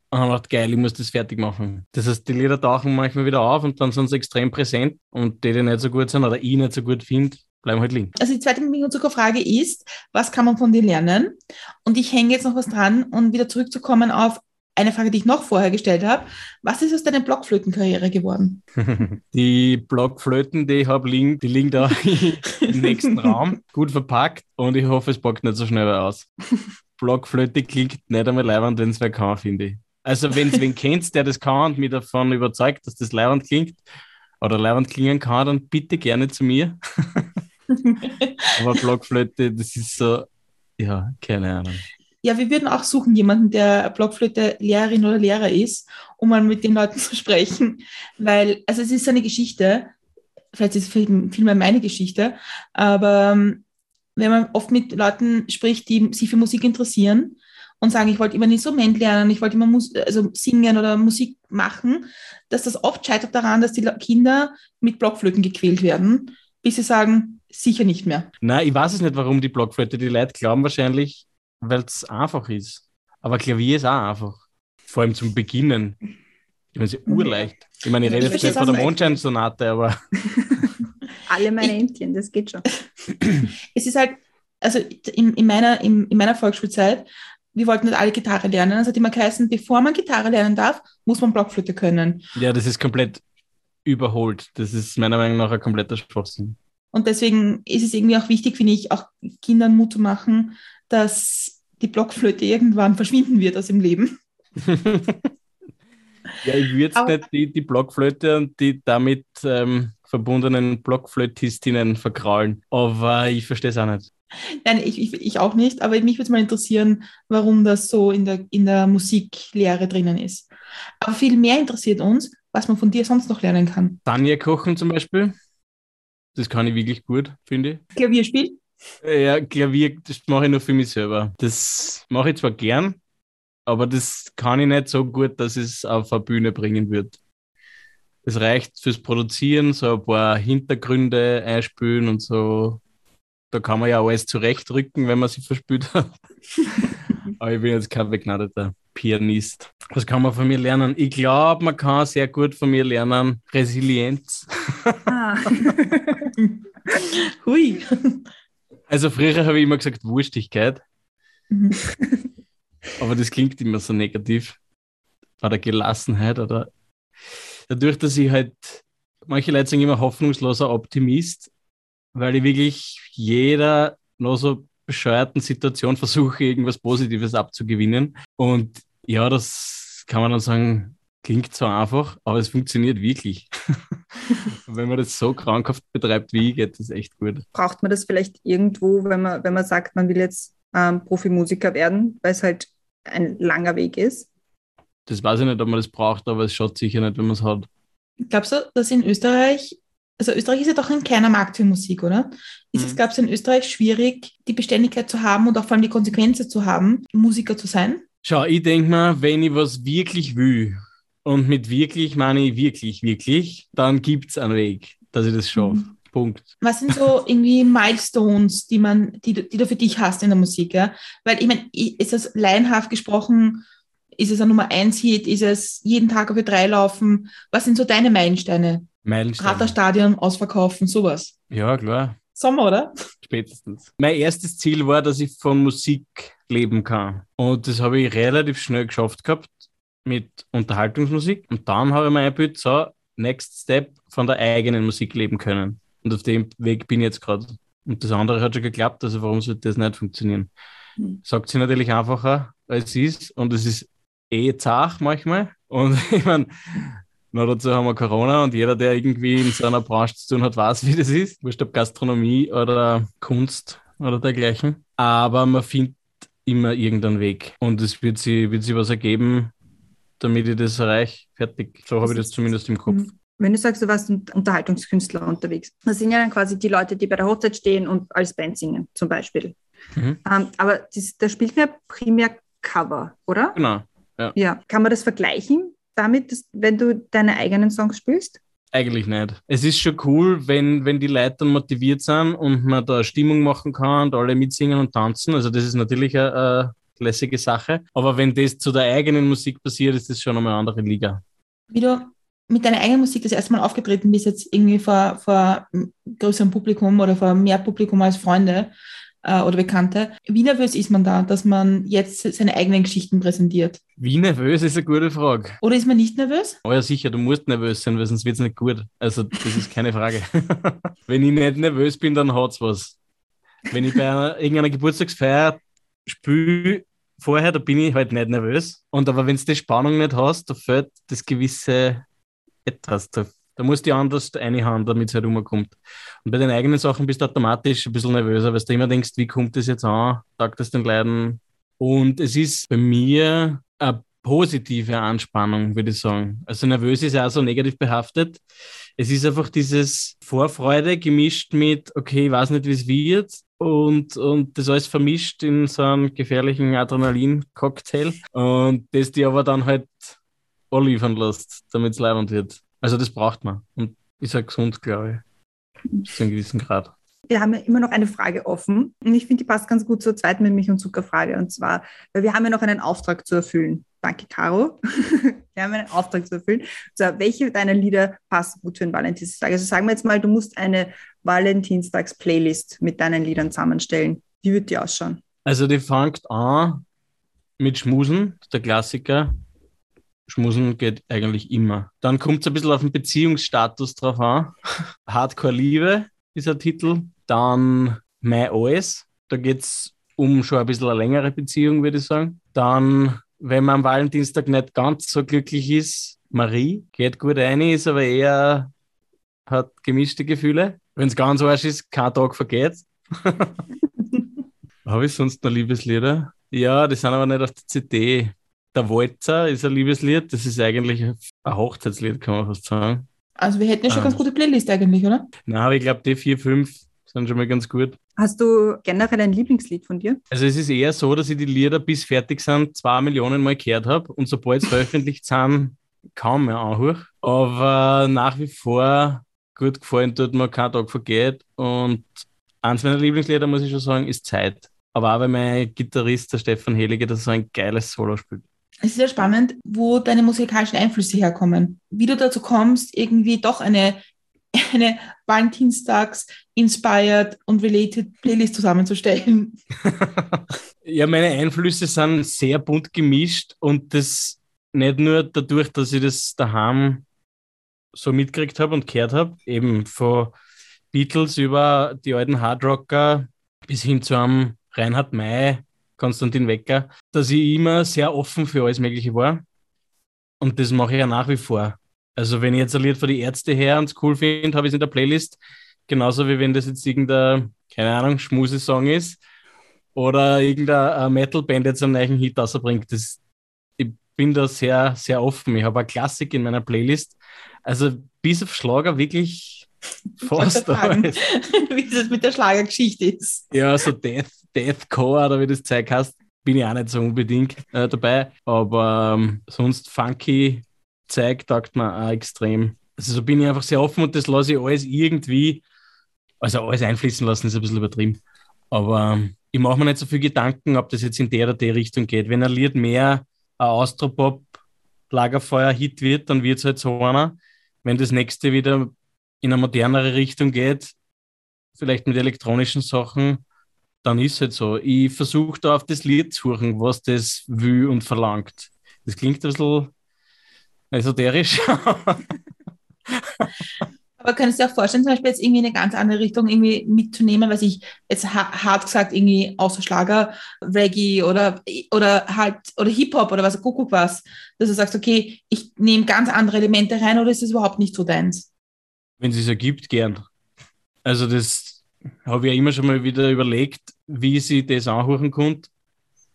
und haben gedacht, geil, ich muss das fertig machen. Das heißt, die Lieder tauchen manchmal wieder auf und dann sind sie extrem präsent und die, die nicht so gut sind oder ich nicht so gut finde, bleiben halt liegen. Also die zweite Zuckerfrage ist, was kann man von dir lernen? Und ich hänge jetzt noch was dran und wieder zurückzukommen auf eine Frage, die ich noch vorher gestellt habe. Was ist aus deiner Blockflötenkarriere geworden? die Blockflöten, die ich habe, liegen, die liegen da im nächsten Raum, gut verpackt und ich hoffe, es packt nicht so schnell aus. Blockflöte klingt nicht einmal leibend, wenn es wer kann, finde ich. Also wenn es wen kennt, der das kann und mich davon überzeugt, dass das leibend klingt oder leibend klingen kann, dann bitte gerne zu mir. Aber Blockflöte, das ist so, ja, keine Ahnung. Ja, wir würden auch suchen jemanden, der Blockflöte-Lehrerin oder Lehrer ist, um mal mit den Leuten zu sprechen, weil, also es ist eine Geschichte, vielleicht ist es vielmehr meine Geschichte, aber ähm, wenn man oft mit Leuten spricht, die sich für Musik interessieren und sagen, ich wollte immer ein Instrument lernen, ich wollte immer Mus also singen oder Musik machen, dass das oft scheitert daran, dass die Kinder mit Blockflöten gequält werden, bis sie sagen, sicher nicht mehr. Nein, ich weiß es nicht, warum die Blockflöte, die Leute glauben wahrscheinlich, weil es einfach ist. Aber Klavier ist auch einfach. Vor allem zum Beginnen. Ich meine, es ist urleicht. Ich meine, ich rede jetzt nicht von der Mondscheinsonate, aber. Alle meine Entchen, das geht schon. Es ist halt, also in, in, meiner, in, in meiner Volksschulzeit, wir wollten nicht alle Gitarre lernen. Es hat immer geheißen, bevor man Gitarre lernen darf, muss man Blockflöte können. Ja, das ist komplett überholt. Das ist meiner Meinung nach ein kompletter Schwachsinn. Und deswegen ist es irgendwie auch wichtig, finde ich, auch Kindern Mut zu machen, dass die Blockflöte irgendwann verschwinden wird aus dem Leben. ja, ich würde jetzt nicht die, die Blockflöte und die damit ähm, verbundenen Blockflötistinnen verkraulen, aber ich verstehe es auch nicht. Nein, ich, ich, ich auch nicht, aber mich würde es mal interessieren, warum das so in der, in der Musiklehre drinnen ist. Aber viel mehr interessiert uns, was man von dir sonst noch lernen kann. Tanja kochen zum Beispiel. Das kann ich wirklich gut, finde ich. Klavierspiel? Ja, Klavier, das mache ich nur für mich selber. Das mache ich zwar gern, aber das kann ich nicht so gut, dass es auf eine Bühne bringen wird. Es reicht fürs Produzieren, so ein paar Hintergründe einspülen und so. Da kann man ja alles zurechtrücken, wenn man sich verspült hat. aber ich bin jetzt kein begnadeter Pianist. Was kann man von mir lernen? Ich glaube, man kann sehr gut von mir lernen Resilienz. Ah. Hui. Also früher habe ich immer gesagt Wurstigkeit. Mhm. Aber das klingt immer so negativ. Oder Gelassenheit oder dadurch, dass ich halt, manche Leute sagen immer hoffnungsloser Optimist, weil ich wirklich jeder noch so bescheuerten Situation versuche, irgendwas Positives abzugewinnen. Und ja, das kann man dann sagen, klingt so einfach, aber es funktioniert wirklich. wenn man das so krankhaft betreibt wie ich, geht das echt gut. Braucht man das vielleicht irgendwo, wenn man, wenn man sagt, man will jetzt ähm, Profimusiker werden, weil es halt ein langer Weg ist? Das weiß ich nicht, ob man das braucht, aber es schaut sicher nicht, wenn man es hat. Glaubst du, dass in Österreich, also Österreich ist ja doch ein kleiner Markt für Musik, oder? Ist mhm. es, glaubst du, in Österreich schwierig, die Beständigkeit zu haben und auch vor allem die Konsequenzen zu haben, Musiker zu sein? Schau, ich denke mal, wenn ich was wirklich will, und mit wirklich meine ich wirklich, wirklich, dann gibt es einen Weg, dass ich das schaffe. Mhm. Punkt. Was sind so irgendwie Milestones, die man, die, du- die du für dich hast in der Musik, ja? Weil ich meine, ist das laienhaft gesprochen, ist es ein Nummer eins Hit, ist es jeden Tag auf drei laufen? Was sind so deine Meilensteine? Meilenstein. Ausverkaufen, sowas. Ja, klar. Sommer, oder? Spätestens. Mein erstes Ziel war, dass ich von Musik leben kann. Und das habe ich relativ schnell geschafft gehabt mit Unterhaltungsmusik. Und dann habe ich mir eingebildet, so, next step, von der eigenen Musik leben können. Und auf dem Weg bin ich jetzt gerade. Und das andere hat schon geklappt, also warum sollte das nicht funktionieren? Hm. Sagt sie natürlich einfacher, als es ist. Und es ist eh zart manchmal. Und ich meine, noch dazu haben wir Corona und jeder, der irgendwie in so einer Branche zu tun hat, weiß, wie das ist. Wurscht ob Gastronomie oder Kunst oder dergleichen. Aber man findet immer irgendeinen Weg. Und es wird sich, wird sich was ergeben, damit ich das erreiche. Fertig. So habe ich das zumindest im Kopf. Wenn du sagst, du warst Unterhaltungskünstler unterwegs, das sind ja dann quasi die Leute, die bei der Hochzeit stehen und als Band singen, zum Beispiel. Mhm. Ähm, aber das, da spielt man ja primär Cover, oder? Genau. Ja. Kann man das vergleichen damit, dass, wenn du deine eigenen Songs spielst? Eigentlich nicht. Es ist schon cool, wenn, wenn die Leute dann motiviert sind und man da Stimmung machen kann und alle mitsingen und tanzen. Also das ist natürlich eine, eine lässige Sache. Aber wenn das zu der eigenen Musik passiert, ist das schon einmal eine andere Liga. Wie du mit deiner eigenen Musik das erste Mal aufgetreten bist, jetzt irgendwie vor, vor größerem Publikum oder vor mehr Publikum als Freunde äh, oder Bekannte. Wie nervös ist man da, dass man jetzt seine eigenen Geschichten präsentiert? Wie nervös ist eine gute Frage. Oder ist man nicht nervös? Oh ja, sicher, du musst nervös sein, weil sonst wird es nicht gut. Also, das ist keine Frage. Wenn ich nicht nervös bin, dann hat's was. Wenn ich bei einer, irgendeiner Geburtstagsfeier spiele, vorher, da bin ich halt nicht nervös. Und aber wenn du die Spannung nicht hast, da fällt das gewisse etwas. Da, da musst du anders reinhauen, damit es halt rumkommt. Und bei den eigenen Sachen bist du automatisch ein bisschen nervöser, weil du immer denkst, wie kommt das jetzt an? Tagt das den Leuten? Und es ist bei mir eine positive Anspannung, würde ich sagen. Also nervös ist ja auch so negativ behaftet. Es ist einfach dieses Vorfreude gemischt mit, okay, ich weiß nicht, wie es wird. Und, und das alles vermischt in so einem gefährlichen Adrenalin-Cocktail. Und das die aber dann halt liefern lässt, damit es leibend wird. Also das braucht man. Und ist ja gesund, glaube ich. Zu einem gewissen Grad. Wir haben ja immer noch eine Frage offen und ich finde, die passt ganz gut zur zweiten mit Milch und Zuckerfrage. Und zwar, weil wir haben ja noch einen Auftrag zu erfüllen. Danke, Caro. wir haben einen Auftrag zu erfüllen. Zwar, welche deiner Lieder passen gut für den Valentinstag? Also sagen wir jetzt mal, du musst eine Valentinstags-Playlist mit deinen Liedern zusammenstellen. Wie wird die ausschauen? Also die fängt an mit Schmusen, der Klassiker. Schmusen geht eigentlich immer. Dann kommt es ein bisschen auf den Beziehungsstatus drauf an. Hardcore-Liebe ist der Titel. Dann Mein Alles. Da geht es um schon ein bisschen eine längere Beziehung, würde ich sagen. Dann, wenn man am Valentinstag nicht ganz so glücklich ist, Marie geht gut rein, ist aber eher, hat gemischte Gefühle. Wenn es ganz arsch ist, kein Tag vergeht. Habe ich sonst noch Liebeslieder? Ja, die sind aber nicht auf der CD. Der Walzer ist ein Liebeslied. Das ist eigentlich ein Hochzeitslied, kann man fast sagen. Also wir hätten ja schon Ah. ganz gute Playlist eigentlich, oder? Na, aber ich glaube, die vier, fünf sind schon mal ganz gut. Hast du generell ein Lieblingslied von dir? Also es ist eher so, dass ich die Lieder bis fertig sind, zwei Millionen Mal gehört habe und sobald sie veröffentlicht sind, kaum mehr anhöre. Aber nach wie vor gut gefallen tut mir kein Tag vergeht und eins meiner Lieblingslieder, muss ich schon sagen, ist Zeit. Aber auch weil mein Gitarrist, der Stefan Helige, das so ein geiles Solo spielt. Es ist ja spannend, wo deine musikalischen Einflüsse herkommen. Wie du dazu kommst, irgendwie doch eine, eine Valentinstags-inspired und related Playlist zusammenzustellen. Ja, meine Einflüsse sind sehr bunt gemischt und das nicht nur dadurch, dass ich das daheim so mitgekriegt habe und gehört habe, eben von Beatles über die alten Hardrocker bis hin zu einem Reinhard May, Konstantin Wecker, dass ich immer sehr offen für alles Mögliche war. Und das mache ich ja nach wie vor. Also wenn ich jetzt ein Lied von die Ärzte her und es cool finde, habe ich es in der Playlist. Genauso wie wenn das jetzt irgendein, keine Ahnung, Schmusesong ist oder irgendeine Metal-Band jetzt einen neuen Hit rausbringt. Das, ich bin da sehr, sehr offen. Ich habe eine Klassik in meiner Playlist. Also bis auf Schlager wirklich fast alles. wie das mit der Schlagergeschichte ist. Ja, so Death, Deathcore oder wie das Zeug heißt, bin ich auch nicht so unbedingt äh, dabei. Aber ähm, sonst funky Zeug taugt mir auch extrem. Also so bin ich einfach sehr offen und das lasse ich alles irgendwie Also alles einfließen lassen ist ein bisschen übertrieben. Aber ähm, ich mache mir nicht so viel Gedanken, ob das jetzt in der oder der Richtung geht. Wenn ein Lied mehr ein Austropop Lagerfeuer-Hit wird, dann wird es halt so einer. Wenn das nächste wieder in eine modernere Richtung geht, vielleicht mit elektronischen Sachen, dann ist es halt so. Ich versuche da auf das Lied zu suchen, was das will und verlangt. Das klingt ein bisschen esoterisch. Aber könntest du dir auch vorstellen, zum Beispiel jetzt irgendwie eine ganz andere Richtung irgendwie mitzunehmen, was ich jetzt hart gesagt irgendwie außer Schlager, Reggae oder, oder halt, oder Hip-Hop oder was, guck was, dass du sagst, okay, ich nehme ganz andere Elemente rein oder ist das überhaupt nicht so deins? Wenn es sich ergibt, gern. Also das habe ich ja immer schon mal wieder überlegt, wie sie das anhören konnte.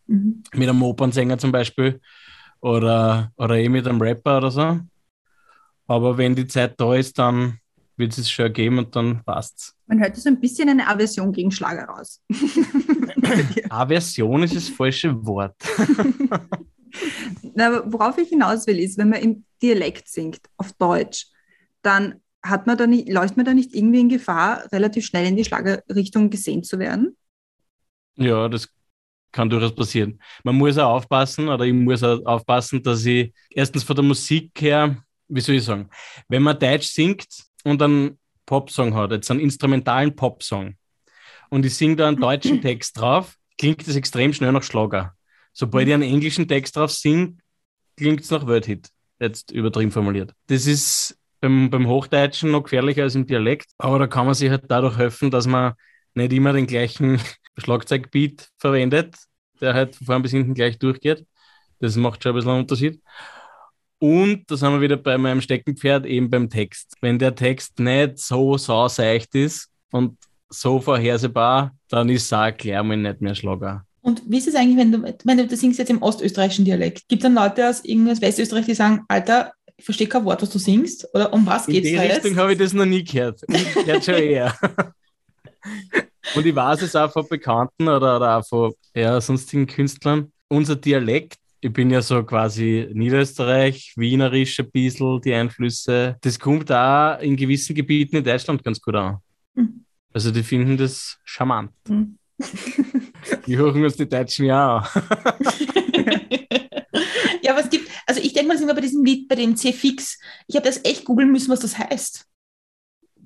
Mhm. Mit einem Opernsänger zum Beispiel oder, oder eh mit einem Rapper oder so. Aber wenn die Zeit da ist, dann wird es schon geben und dann passt's. Man hört so ein bisschen eine Aversion gegen Schlager raus. Aversion ist das falsche Wort. Na, worauf ich hinaus will, ist, wenn man im Dialekt singt, auf Deutsch, dann hat man da nicht, läuft man da nicht irgendwie in Gefahr, relativ schnell in die Schlagerrichtung gesehen zu werden? Ja, das kann durchaus passieren. Man muss auch aufpassen, oder ich muss auch aufpassen, dass ich erstens von der Musik her, wie soll ich sagen, wenn man Deutsch singt, und einen Popsong hat, jetzt einen instrumentalen Popsong, und ich singe da einen deutschen Text drauf, klingt das extrem schnell nach Schlager. Sobald ich einen englischen Text drauf singe, klingt es nach Wordhit. Jetzt übertrieben formuliert. Das ist beim, beim Hochdeutschen noch gefährlicher als im Dialekt, aber da kann man sich halt dadurch helfen, dass man nicht immer den gleichen Schlagzeugbeat verwendet, der halt von vorn bis hinten gleich durchgeht. Das macht schon ein bisschen einen Unterschied. Und, das haben wir wieder bei meinem Steckenpferd, eben beim Text. Wenn der Text nicht so sauseicht ist und so vorhersehbar, dann ist es auch klar mal nicht mehr Schlager. Und wie ist es eigentlich, wenn du, wenn du singst jetzt im ostösterreichischen Dialekt? Gibt es dann Leute aus irgendwas Westösterreich, die sagen, Alter, ich verstehe kein Wort, was du singst? Oder um was geht es da In die Richtung habe ich das noch nie gehört. Ich gehört schon eher. Und ich weiß es auch von Bekannten oder, oder auch von ja, sonstigen Künstlern. Unser Dialekt ich bin ja so quasi Niederösterreich, Wienerisch ein bisschen, die Einflüsse. Das kommt auch in gewissen Gebieten in Deutschland ganz gut an. Mhm. Also die finden das charmant. Mhm. die hören uns die Deutschen ja an. ja, aber es gibt, also ich denke mal, sind wir bei diesem Lied, bei dem C-Fix, ich habe das echt googeln müssen, was das heißt.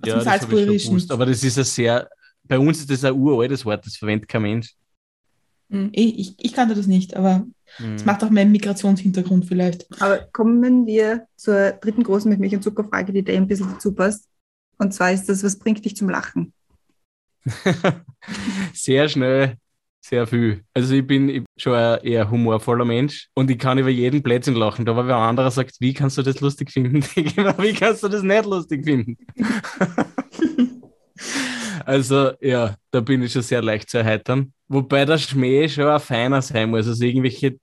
Aus ja, das ich gewusst, aber das ist ein sehr, bei uns ist das ein uraltes Wort, das verwendet kein Mensch. Hm, ich, ich kannte das nicht, aber es mhm. macht auch meinen Migrationshintergrund vielleicht. Aber kommen wir zur dritten großen mit Milch und Zuckerfrage, die da ein bisschen dazu passt. Und zwar ist das, was bringt dich zum Lachen? sehr schnell, sehr viel. Also ich bin schon ein eher humorvoller Mensch und ich kann über jeden Plätzchen lachen. Da war wer anderer sagt, wie kannst du das lustig finden? wie kannst du das nicht lustig finden? Also ja, da bin ich schon sehr leicht zu erheitern. Wobei der Schmäh schon ein feiner sein muss. Also irgendwelche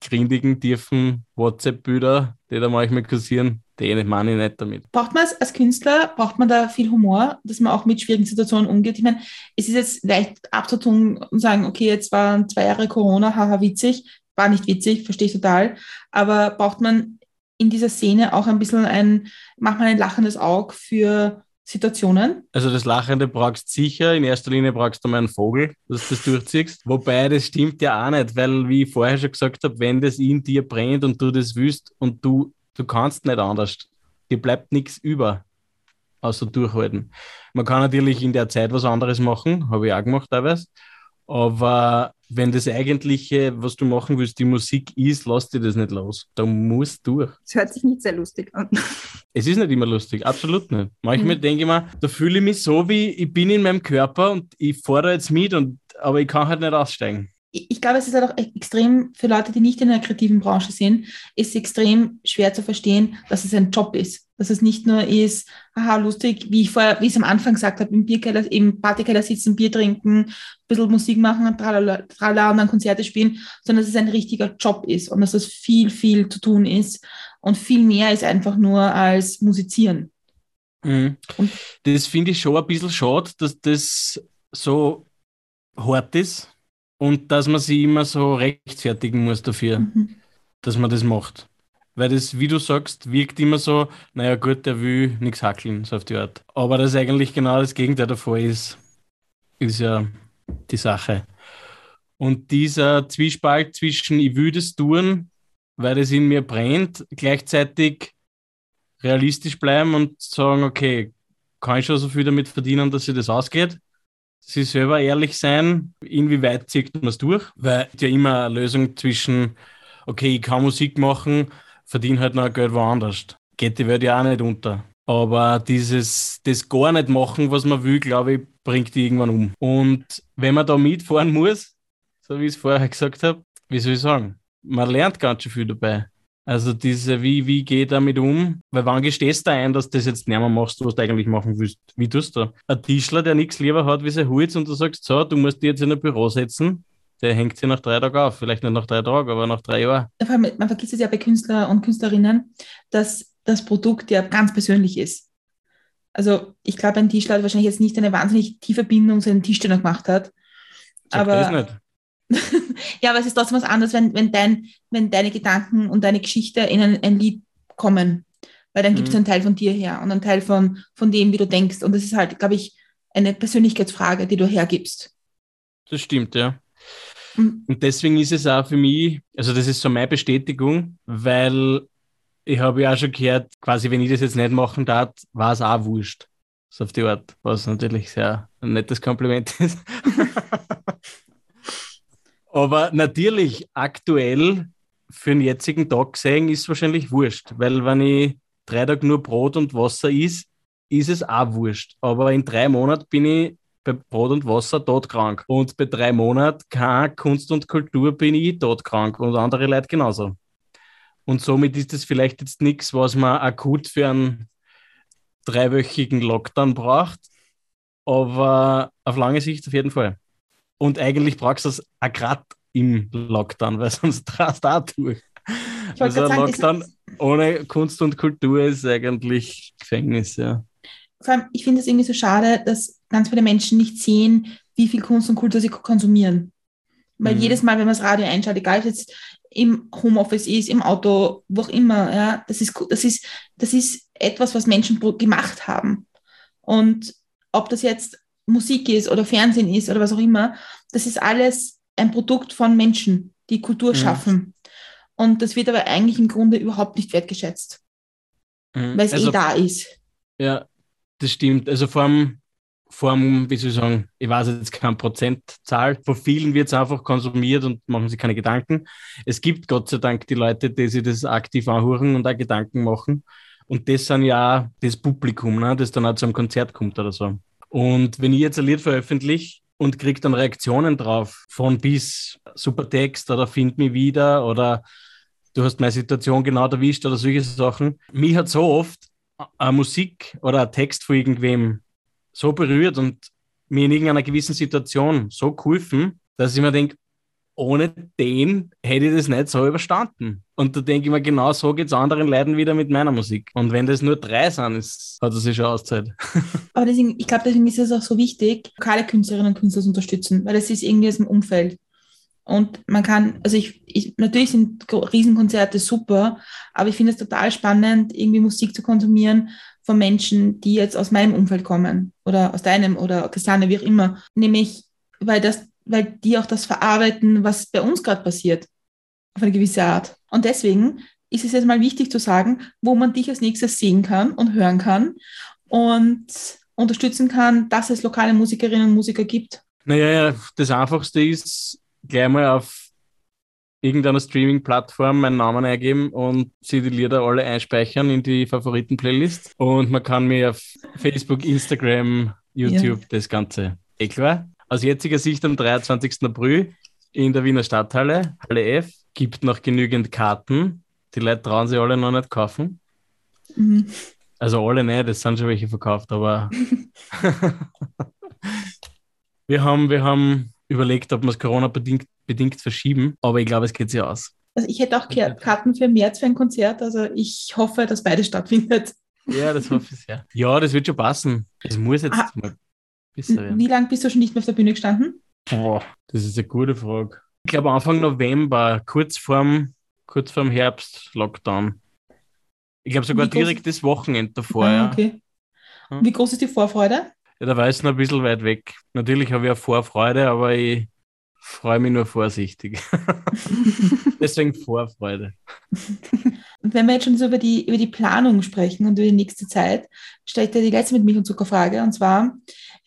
grindigen, tiefen WhatsApp-Bilder, die da manchmal kursieren, die meine ich nicht damit. Braucht man als, als Künstler, braucht man da viel Humor, dass man auch mit schwierigen Situationen umgeht? Ich meine, es ist jetzt leicht abzutun und sagen, okay, jetzt waren zwei Jahre Corona, haha, witzig. War nicht witzig, verstehe ich total. Aber braucht man in dieser Szene auch ein bisschen ein, macht man ein lachendes Auge für Situationen? Also das Lachende brauchst sicher. In erster Linie brauchst du mal einen Vogel, dass du das durchziehst. Wobei das stimmt ja auch nicht, weil wie ich vorher schon gesagt habe, wenn das in dir brennt und du das willst und du, du kannst nicht anders, dir bleibt nichts über, außer durchhalten. Man kann natürlich in der Zeit was anderes machen, habe ich auch gemacht teilweise. Aber wenn das eigentliche, was du machen willst, die Musik ist, lass dir das nicht los. Da musst du durch. Es hört sich nicht sehr lustig an. Es ist nicht immer lustig, absolut nicht. Manchmal mhm. denke ich mir, da fühle ich mich so, wie ich bin in meinem Körper und ich fahre jetzt mit, und, aber ich kann halt nicht aussteigen ich glaube, es ist halt auch extrem, für Leute, die nicht in der kreativen Branche sind, ist es extrem schwer zu verstehen, dass es ein Job ist. Dass es nicht nur ist, haha, lustig, wie ich vorher, wie ich es am Anfang gesagt habe, im Bierkeller, im Partykeller sitzen, Bier trinken, ein bisschen Musik machen, tralala, tralala und dann Konzerte spielen, sondern dass es ein richtiger Job ist und dass es viel, viel zu tun ist und viel mehr ist einfach nur als musizieren. Mhm. das finde ich schon ein bisschen schade, dass das so hart ist und dass man sich immer so rechtfertigen muss dafür, mhm. dass man das macht. Weil das, wie du sagst, wirkt immer so, naja gut, der will nichts hackeln, so auf die Art. Aber das eigentlich genau das Gegenteil davor ist, ist ja die Sache. Und dieser Zwiespalt zwischen, ich will das tun, weil das in mir brennt, gleichzeitig realistisch bleiben und sagen, okay, kann ich schon so viel damit verdienen, dass sich das ausgeht? Sich selber ehrlich sein, inwieweit zieht man es durch? Weil ja immer eine Lösung zwischen, okay, ich kann Musik machen, verdiene halt noch Geld woanders. Geht die Welt ja auch nicht unter. Aber dieses, das gar nicht machen, was man will, glaube ich, bringt die irgendwann um. Und wenn man da mitfahren muss, so wie ich es vorher gesagt habe, wie soll ich sagen, man lernt ganz schön viel dabei. Also diese, wie, wie ich damit um? Weil wann gestehst du ein, dass du das jetzt nicht mehr machst, was du eigentlich machen willst? Wie tust du? Ein Tischler, der nichts lieber hat wie sein Holz und du sagst, so, du musst dich jetzt in ein Büro setzen, der hängt sich nach drei Tagen auf. Vielleicht nicht nach drei Tagen, aber nach drei Jahren. Man vergisst es ja bei Künstler und Künstlerinnen, dass das Produkt ja ganz persönlich ist. Also ich glaube, ein Tischler hat wahrscheinlich jetzt nicht eine wahnsinnig tiefe Bindung zu einem Tisch, den er gemacht hat. Sag aber. ja, aber es ist trotzdem was anderes, wenn, wenn, dein, wenn deine Gedanken und deine Geschichte in ein, ein Lied kommen. Weil dann gibt es Mhm. einen Teil von dir her und einen Teil von, von dem, wie du denkst. Und das ist halt, glaube ich, eine Persönlichkeitsfrage, die du hergibst. Das stimmt, ja. Mhm. Und deswegen ist es auch für mich, also das ist so meine Bestätigung, weil ich habe ja auch schon gehört, quasi wenn ich das jetzt nicht machen darf, war es auch wurscht. So auf die Art, was natürlich sehr ein nettes Kompliment ist. Aber natürlich, aktuell für den jetzigen Tag gesehen, ist es wahrscheinlich wurscht, weil wenn ich drei Tage nur Brot und Wasser is, ist es auch wurscht. Aber in drei Monaten bin ich bei Brot und Wasser todkrank. Und bei drei Monaten keine Kunst und Kultur bin ich todkrank und andere Leute genauso. Und somit ist es vielleicht jetzt nichts, was man akut für einen dreiwöchigen Lockdown braucht, aber auf lange Sicht auf jeden Fall. Und eigentlich brauchst du es auch gerade im Lockdown, weil sonst drast du auch durch. Ich Also sagen, Lockdown ohne Kunst und Kultur ist eigentlich Gefängnis, ja. vor allem, ich finde es irgendwie so schade, dass ganz viele Menschen nicht sehen, wie viel Kunst und Kultur sie konsumieren. Weil Mhm. jedes Mal, wenn man das Radio einschaltet, egal ob es jetzt im Homeoffice ist, im Auto, wo auch immer, ja, das ist, das ist, das ist etwas, was Menschen gemacht haben. Und ob das jetzt Musik ist oder Fernsehen ist oder was auch immer, das ist alles ein Produkt von Menschen, die Kultur Mhm. schaffen. Und das wird aber eigentlich im Grunde überhaupt nicht wertgeschätzt, Mhm. weil es Also eh da ist. Ja, das stimmt. Also vor allem, vor allem, wie soll ich sagen, ich weiß jetzt keine Prozentzahl, von vielen wird es einfach konsumiert und machen sich keine Gedanken. Es gibt Gott sei Dank die Leute, die sich das aktiv anhören und auch Gedanken machen. Und das sind ja das Publikum, ne, das dann auch zu einem Konzert kommt oder so. Und wenn ich jetzt ein Lied veröffentliche und kriege dann Reaktionen drauf, von bis super Text oder find mich wieder oder du hast meine Situation genau erwischt oder solche Sachen. Mich hat so oft eine Musik oder ein Text von irgendwem so berührt und mir in irgendeiner gewissen Situation so geholfen, dass ich mir denke, ohne den hätte ich das nicht so überstanden. Und da denke ich mir, genau so geht es anderen Leuten wieder mit meiner Musik. Und wenn das nur drei sind, ist, hat es sich schon auszahlt. Aber deswegen, ich glaube, deswegen ist es auch so wichtig, lokale Künstlerinnen und Künstler zu unterstützen, weil das ist irgendwie aus dem Umfeld. Und man kann, also ich, ich natürlich sind Riesenkonzerte super, aber ich finde es total spannend, irgendwie Musik zu konsumieren von Menschen, die jetzt aus meinem Umfeld kommen oder aus deinem oder Christiane, wie auch immer. Nämlich, weil das, weil die auch das verarbeiten, was bei uns gerade passiert, auf eine gewisse Art. Und deswegen ist es jetzt mal wichtig zu sagen, wo man dich als nächstes sehen kann und hören kann und unterstützen kann, dass es lokale Musikerinnen und Musiker gibt. Naja, ja, das Einfachste ist, gleich mal auf irgendeiner Streaming-Plattform meinen Namen eingeben und sie die Lieder alle einspeichern in die Favoriten-Playlist. Und man kann mir auf Facebook, Instagram, YouTube das Ganze. Eh klar. Aus jetziger Sicht am 23. April in der Wiener Stadthalle, Halle F, gibt noch genügend Karten. Die Leute trauen sich alle noch nicht kaufen. Mhm. Also alle nicht, es sind schon welche verkauft, aber wir haben, wir haben überlegt, ob wir es Corona-bedingt bedingt verschieben, aber ich glaube, es geht sich aus. Also ich hätte auch Karten für März für ein Konzert, also ich hoffe, dass beides stattfindet. Ja, das hoffe ich sehr. Ja, das wird schon passen. Es muss jetzt Ah. mal werden. Wie lange bist du schon nicht mehr auf der Bühne gestanden? Boah, das ist eine gute Frage. Ich glaube Anfang November, kurz vorm, kurz vorm Herbst, Lockdown. Ich glaube sogar direkt das Wochenende davor. ah, ja. okay. Hm. Wie groß ist die Vorfreude? ja, da war es noch ein bisschen weit weg. Natürlich habe ich auch Vorfreude, aber ich freue mich nur vorsichtig. Deswegen Vorfreude. Und wenn wir jetzt schon so über die, über die Planung sprechen und über die nächste Zeit, stelle ich dir die letzte mit Milch und Zucker Frage. Und zwar,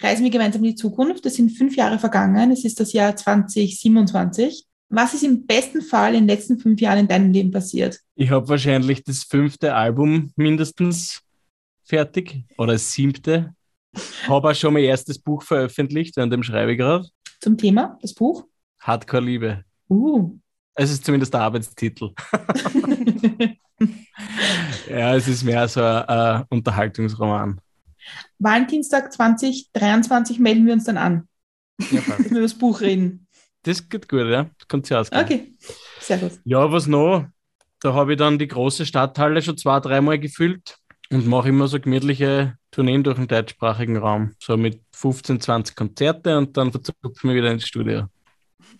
reisen wir gemeinsam in die Zukunft. Das sind fünf Jahre vergangen. Es ist das Jahr 2027. Was ist im besten Fall in den letzten fünf Jahren in deinem Leben passiert? Ich habe wahrscheinlich das fünfte Album mindestens fertig oder das siebte. Habe auch schon mein erstes Buch veröffentlicht, an dem schreibe ich gerade. Zum Thema, das Buch? Hardcore Liebe. Uh. Es ist zumindest der Arbeitstitel. Ja, es ist mehr so ein äh, Unterhaltungsroman. Valentinstag 2023 melden wir uns dann an, Ja, dass wir über das Buch reden. das geht gut, ja. Das kommt sich ausgehen. Okay, sehr gut. Ja, was noch? Da habe ich dann die große Stadthalle schon zwei, dreimal gefüllt und mache immer so gemütliche Tourneen durch den deutschsprachigen Raum. So mit 15, 20 Konzerte und dann verzupfen wir wieder ins Studio.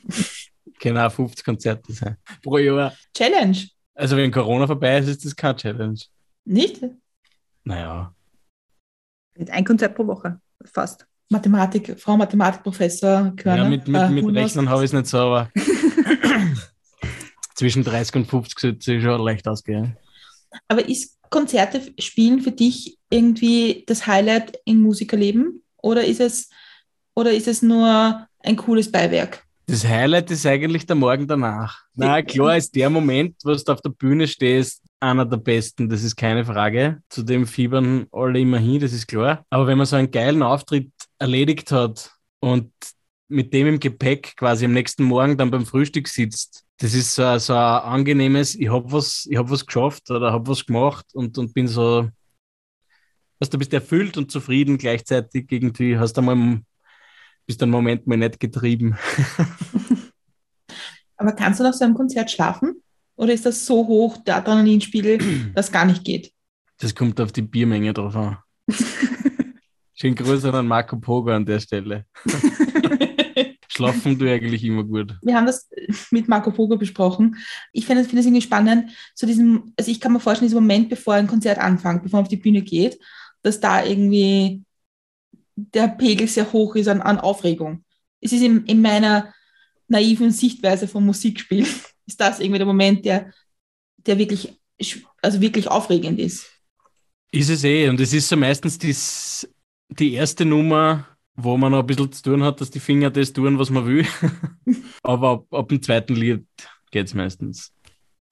genau, 50 Konzerte sein pro Jahr. Challenge, Also wenn Corona vorbei ist, ist das kein Challenge. nicht? Naja, ein Konzert pro Woche, fast. Mathematik, Frau Mathematikprofessor Körner. ja, mit, mit, äh, mit. Rechnen habe ich es nicht so, aber zwischen 30 und 50 sollte es schon leicht ausgehen. Aber ist Konzerte spielen für dich irgendwie das Highlight im Musikerleben? Oder ist es, oder ist es nur ein cooles Beiwerk? Das Highlight ist eigentlich der Morgen danach. Na klar ist der Moment, wo du auf der Bühne stehst, einer der besten, das ist keine Frage. Zu dem fiebern alle immer hin, das ist klar. Aber wenn man so einen geilen Auftritt erledigt hat und mit dem im Gepäck quasi am nächsten Morgen dann beim Frühstück sitzt, das ist so, so ein angenehmes, ich habe was, ich hab was geschafft oder habe was gemacht und, und bin so, weißt du, bist erfüllt und zufrieden gleichzeitig irgendwie, hast einmal, bist einen Moment mal nicht getrieben. Aber kannst du nach so einem Konzert schlafen? Oder ist das so hoch, der Adrenalinspiegel, dass gar nicht geht? Das kommt auf die Biermenge drauf an. Schönen Gruß an Marco Pogo an der Stelle. Schlafen du eigentlich immer gut. Wir haben das mit Marco Pogo besprochen. Ich finde es irgendwie spannend, so diesem, also ich kann mir vorstellen, diesen Moment, bevor ein Konzert anfängt, bevor man auf die Bühne geht, dass da irgendwie der Pegel sehr hoch ist an, an Aufregung. Es ist in, in meiner naiven Sichtweise vom Musikspiel, ist das irgendwie der Moment, der, der wirklich, also wirklich aufregend ist. Ist es eh. Und es ist so meistens dies, die erste Nummer, wo man noch ein bisschen zu tun hat, dass die Finger das tun, was man will. Aber ab, ab dem zweiten Lied geht es meistens.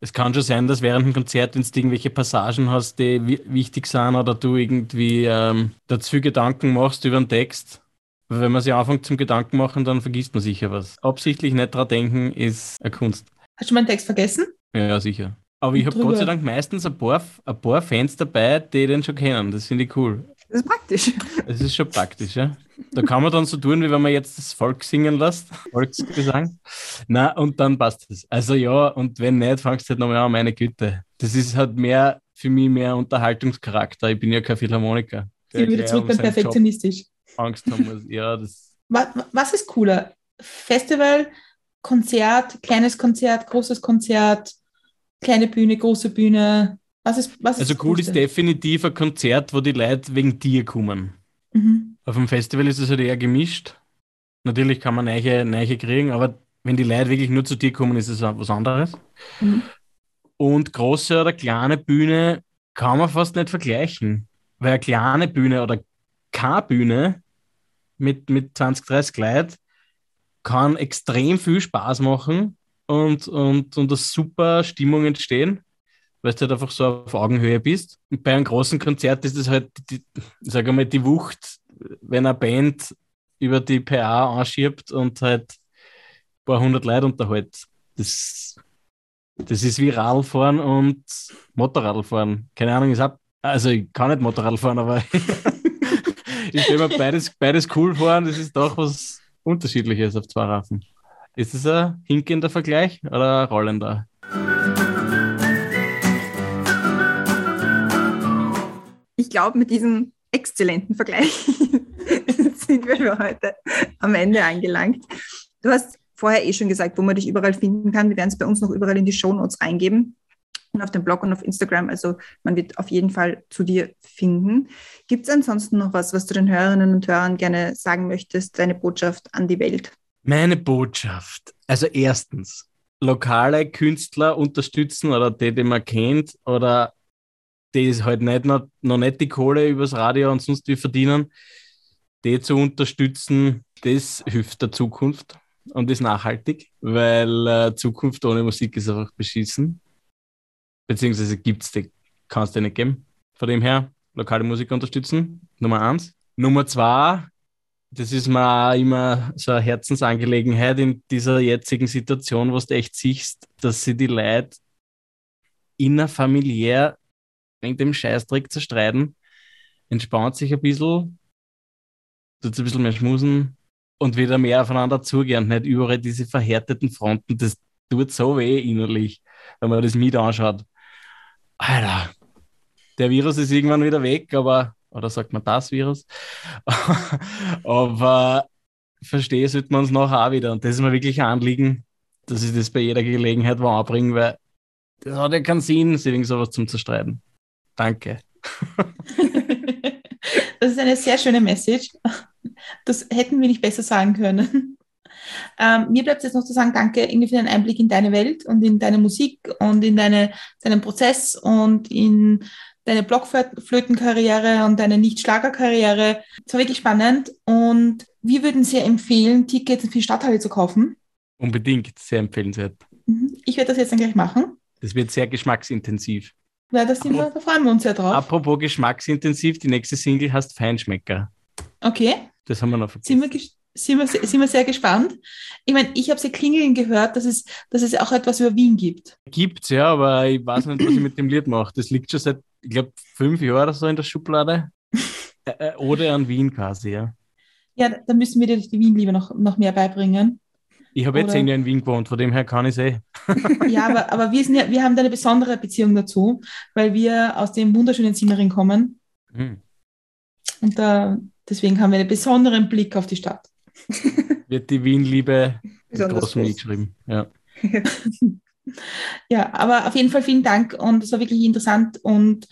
Es kann schon sein, dass während dem Konzert, wenn du irgendwelche Passagen hast, die wi- wichtig sind oder du irgendwie ähm, dazu Gedanken machst über den Text. Wenn man sich anfängt zum Gedanken machen, dann vergisst man sicher was. Absichtlich nicht dran denken ist eine Kunst. Hast du meinen Text vergessen? Ja, sicher. Aber ich habe. Gott sei Dank meistens ein paar, ein paar Fans dabei, die den schon kennen. Das finde ich cool. Das ist praktisch. Das ist schon praktisch, ja. Da kann man dann so tun, wie wenn man jetzt das Volk singen lässt, Volksgesang. Na, und dann passt es. Also ja, und wenn nicht, fangst du halt nochmal an, meine Güte. Das ist halt mehr, für mich mehr Unterhaltungscharakter. Ich bin ja kein Philharmoniker. Wir wieder Der zurück beim seinen Job Perfektionistisch. Angst haben muss. Ja, das, Was, was ist cooler? Festival, Konzert, kleines Konzert, großes Konzert, kleine Bühne, große Bühne. Was ist, was ist also cool ist definitiv ein Konzert, wo die Leute wegen dir kommen. Mhm. Auf dem Festival ist es halt eher gemischt. Natürlich kann man neue, neue kriegen, aber wenn die Leute wirklich nur zu dir kommen, ist es was anderes. Mhm. Und große oder kleine Bühne kann man fast nicht vergleichen. Weil eine kleine Bühne oder keine Bühne mit, mit 20, 30 Leuten kann extrem viel Spaß machen und, und, und eine super Stimmung entstehen, weil du halt einfach so auf Augenhöhe bist. Und bei einem großen Konzert ist es halt, die, ich sage mal, die Wucht, wenn eine Band über die PA anschiebt und halt ein paar hundert Leute unterhält. Das, das ist wie Radlfahren und Motorradfahren. Keine Ahnung, ist ab. Also ich kann nicht Motorrad fahren, aber ich stelle mir beides, beides cool vor das ist doch was Unterschiedliches auf zwei Raffen. Ist das ein hinkender Vergleich oder ein rollender? Ich glaube, mit diesem exzellenten Vergleich sind wir für heute am Ende angelangt. Du hast vorher eh schon gesagt, wo man dich überall finden kann. Wir werden es bei uns noch überall in die Shownotes eingeben. Und auf dem Blog und auf Instagram. Also man wird auf jeden Fall zu dir finden. Gibt es ansonsten noch was, was du den Hörerinnen und Hörern gerne sagen möchtest, deine Botschaft an die Welt? Meine Botschaft. Also erstens, lokale Künstler unterstützen oder die, die man kennt oder die halt nicht noch, noch nicht die Kohle übers Radio und sonst wie verdienen, die zu unterstützen, das hilft der Zukunft und ist nachhaltig, weil äh, Zukunft ohne Musik ist einfach beschissen. Beziehungsweise gibt es die, kann es dir nicht geben. Von dem her, lokale Musik unterstützen, Nummer eins. Nummer zwei, das ist mir auch immer so eine Herzensangelegenheit in dieser jetzigen Situation, wo du echt siehst, dass sie die Leute innerfamiliär wegen dem Scheißdreck zerstreiten, entspannt sich ein bisschen, tut ein bisschen mehr schmusen und wieder mehr aufeinander zugehen nicht überall diese verhärteten Fronten. Das tut so weh innerlich, wenn man das mit anschaut. Alter, der Virus ist irgendwann wieder weg, aber, oder sagt man das Virus? aber verstehe sollte man es nachher auch wieder. Und das ist mir wirklich ein Anliegen, dass ich das bei jeder Gelegenheit anbringe, weil das hat ja keinen Sinn, sich wegen sowas zum Zerstreiten. Danke. das ist eine sehr schöne Message. Das hätten wir nicht besser sagen können. Ähm, mir bleibt jetzt noch zu sagen, danke irgendwie für den Einblick in deine Welt und in deine Musik und in deine, deinen Prozess und in deine Blockflötenkarriere und deine Nicht-Schlagerkarriere. Es war wirklich spannend und wir würden sehr empfehlen, Tickets für die Stadthalle zu kaufen. Unbedingt, sehr empfehlenswert. Mhm. Ich werde das jetzt dann gleich machen. Das wird sehr geschmacksintensiv. Ja, das sind wir, da freuen wir uns ja drauf. Apropos geschmacksintensiv, die nächste Single heißt Feinschmecker. Okay. Das haben wir noch vergessen. Sind wir, sind wir, sind wir sehr gespannt. Ich meine, ich habe sie klingeln gehört, dass es, dass es auch etwas über Wien gibt. Gibt's, ja, aber ich weiß nicht, was ich mit dem Lied mache. Das liegt schon seit, ich glaube, fünf Jahren oder so in der Schublade. Äh, äh, oder an Wien quasi, ja. Ja, da müssen wir dir die Wien lieber noch, noch mehr beibringen. Ich habe jetzt zehn Jahre in Wien gewohnt, von dem her kann ich es eh. ja, aber, aber wir, sind ja, wir haben da eine besondere Beziehung dazu, weil wir aus dem wunderschönen Simmering kommen. Hm. Und da, deswegen haben wir einen besonderen Blick auf die Stadt. Wird die Wien-Liebe groß mitgeschrieben. Ja. ja, aber auf jeden Fall vielen Dank und es war wirklich interessant. Und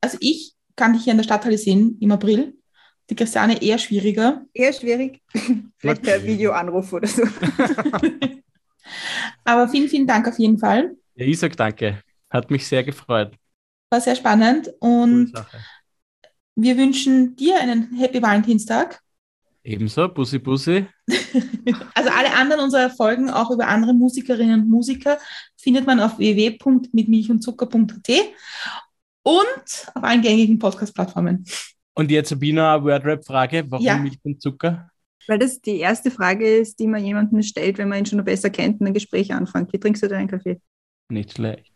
also ich kann dich hier in der Stadthalle sehen im April. Die Christiane eher schwieriger. Eher schwierig. Vielleicht per Videoanruf oder so. Aber vielen, vielen Dank auf jeden Fall. Ja, ich sage danke. Hat mich sehr gefreut. War sehr spannend und wir wünschen dir einen Happy Valentinstag. Ebenso, Bussi Bussi. also alle anderen unserer Folgen, auch über andere Musikerinnen und Musiker, findet man auf www.mitmilchundzucker.at und auf allen gängigen Podcast-Plattformen. Und jetzt Sabina, eine Wordrap-Frage. Warum ja. Milch und Zucker? Weil das die erste Frage ist, die man jemandem stellt, wenn man ihn schon besser kennt und ein Gespräch anfängt. Wie trinkst du deinen Kaffee? Nicht schlecht.